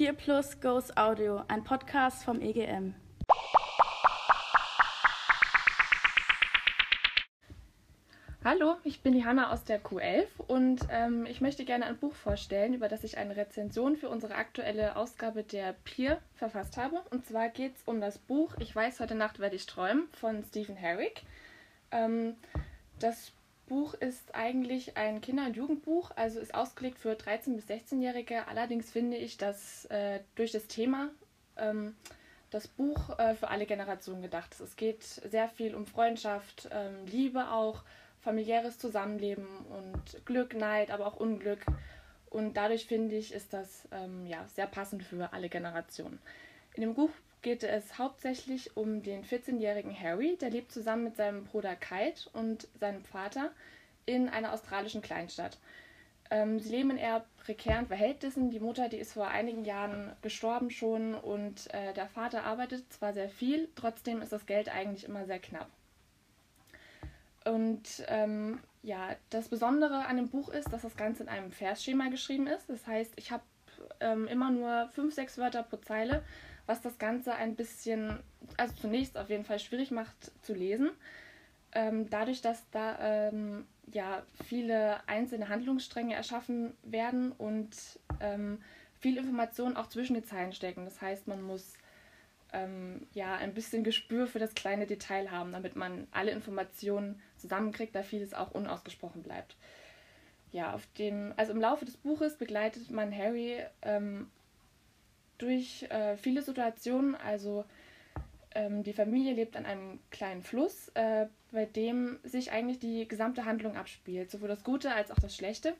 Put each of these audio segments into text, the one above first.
Peer Plus Goes Audio, ein Podcast vom EGM. Hallo, ich bin die Hanna aus der Q11 und ähm, ich möchte gerne ein Buch vorstellen, über das ich eine Rezension für unsere aktuelle Ausgabe der Peer verfasst habe. Und zwar geht es um das Buch Ich weiß, heute Nacht werde ich träumen von Stephen Herrick. Ähm, das Buch ist eigentlich ein Kinder- und Jugendbuch, also ist ausgelegt für 13- bis 16-Jährige. Allerdings finde ich, dass äh, durch das Thema ähm, das Buch äh, für alle Generationen gedacht ist. Es geht sehr viel um Freundschaft, ähm, Liebe auch familiäres Zusammenleben und Glück, Neid, aber auch Unglück. Und dadurch finde ich, ist das ähm, ja, sehr passend für alle Generationen. In dem Buch geht es hauptsächlich um den 14-jährigen Harry, der lebt zusammen mit seinem Bruder Kite und seinem Vater in einer australischen Kleinstadt. Ähm, sie leben in eher prekären Verhältnissen. Die Mutter, die ist vor einigen Jahren gestorben schon und äh, der Vater arbeitet zwar sehr viel, trotzdem ist das Geld eigentlich immer sehr knapp. Und ähm, ja, das Besondere an dem Buch ist, dass das Ganze in einem Versschema geschrieben ist. Das heißt, ich habe ähm, immer nur fünf, sechs Wörter pro Zeile, was das Ganze ein bisschen, also zunächst auf jeden Fall schwierig macht zu lesen. Ähm, dadurch, dass da ähm, ja viele einzelne Handlungsstränge erschaffen werden und ähm, viel Informationen auch zwischen den Zeilen stecken. Das heißt, man muss ähm, ja ein bisschen Gespür für das kleine Detail haben, damit man alle Informationen zusammenkriegt, da vieles auch unausgesprochen bleibt. Ja, auf dem, also im Laufe des Buches begleitet man Harry ähm, durch äh, viele Situationen. Also ähm, die Familie lebt an einem kleinen Fluss, äh, bei dem sich eigentlich die gesamte Handlung abspielt, sowohl das Gute als auch das Schlechte.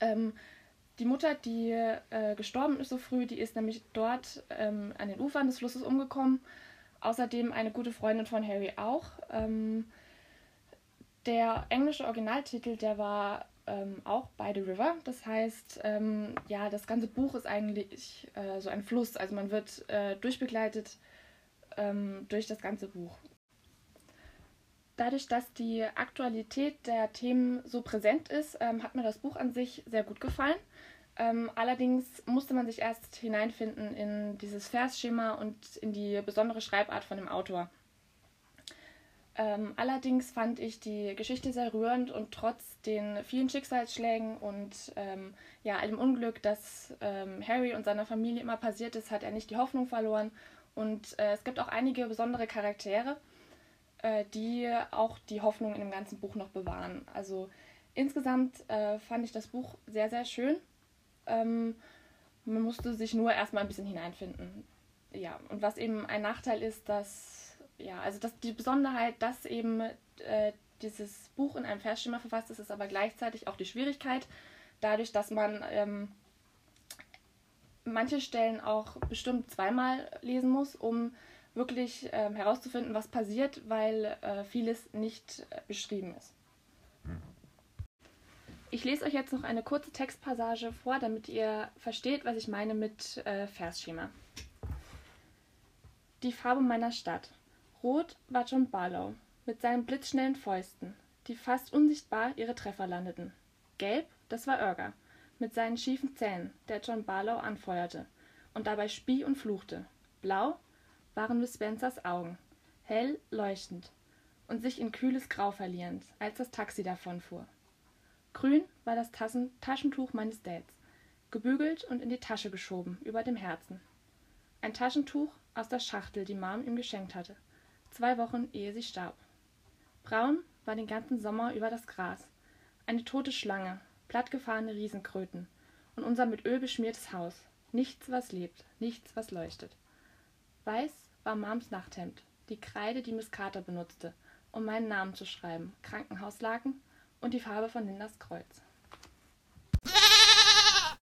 Ähm, die Mutter, die äh, gestorben ist so früh, die ist nämlich dort ähm, an den Ufern des Flusses umgekommen. Außerdem eine gute Freundin von Harry auch. Ähm, der englische Originaltitel, der war ähm, auch By the River. Das heißt, ähm, ja, das ganze Buch ist eigentlich äh, so ein Fluss. Also man wird äh, durchbegleitet ähm, durch das ganze Buch. Dadurch, dass die Aktualität der Themen so präsent ist, ähm, hat mir das Buch an sich sehr gut gefallen. Ähm, allerdings musste man sich erst hineinfinden in dieses Versschema und in die besondere Schreibart von dem Autor. Ähm, allerdings fand ich die Geschichte sehr rührend und trotz den vielen Schicksalsschlägen und ähm, ja, allem Unglück, das ähm, Harry und seiner Familie immer passiert ist, hat er nicht die Hoffnung verloren. Und äh, es gibt auch einige besondere Charaktere, äh, die auch die Hoffnung in dem ganzen Buch noch bewahren. Also insgesamt äh, fand ich das Buch sehr, sehr schön. Ähm, man musste sich nur erstmal ein bisschen hineinfinden. Ja, und was eben ein Nachteil ist, dass, ja, also dass die Besonderheit, dass eben äh, dieses Buch in einem Versschema verfasst ist, ist aber gleichzeitig auch die Schwierigkeit, dadurch, dass man ähm, manche Stellen auch bestimmt zweimal lesen muss, um wirklich ähm, herauszufinden, was passiert, weil äh, vieles nicht äh, beschrieben ist. Ich lese euch jetzt noch eine kurze Textpassage vor, damit ihr versteht, was ich meine mit äh, Versschema. Die Farbe meiner Stadt. Rot war John Barlow mit seinen blitzschnellen Fäusten, die fast unsichtbar ihre Treffer landeten. Gelb, das war Irger mit seinen schiefen Zähnen, der John Barlow anfeuerte und dabei spie und fluchte. Blau waren Miss Spencers Augen, hell leuchtend und sich in kühles Grau verlierend, als das Taxi davonfuhr. Grün war das Tassen Taschentuch meines Dads, gebügelt und in die Tasche geschoben, über dem Herzen. Ein Taschentuch aus der Schachtel, die Mom ihm geschenkt hatte, zwei Wochen ehe sie starb. Braun war den ganzen Sommer über das Gras, eine tote Schlange, plattgefahrene Riesenkröten und unser mit Öl beschmiertes Haus. Nichts, was lebt, nichts, was leuchtet. Weiß war Mams Nachthemd, die Kreide, die Miss Carter benutzte, um meinen Namen zu schreiben, Krankenhauslaken und die Farbe von Lindas Kreuz.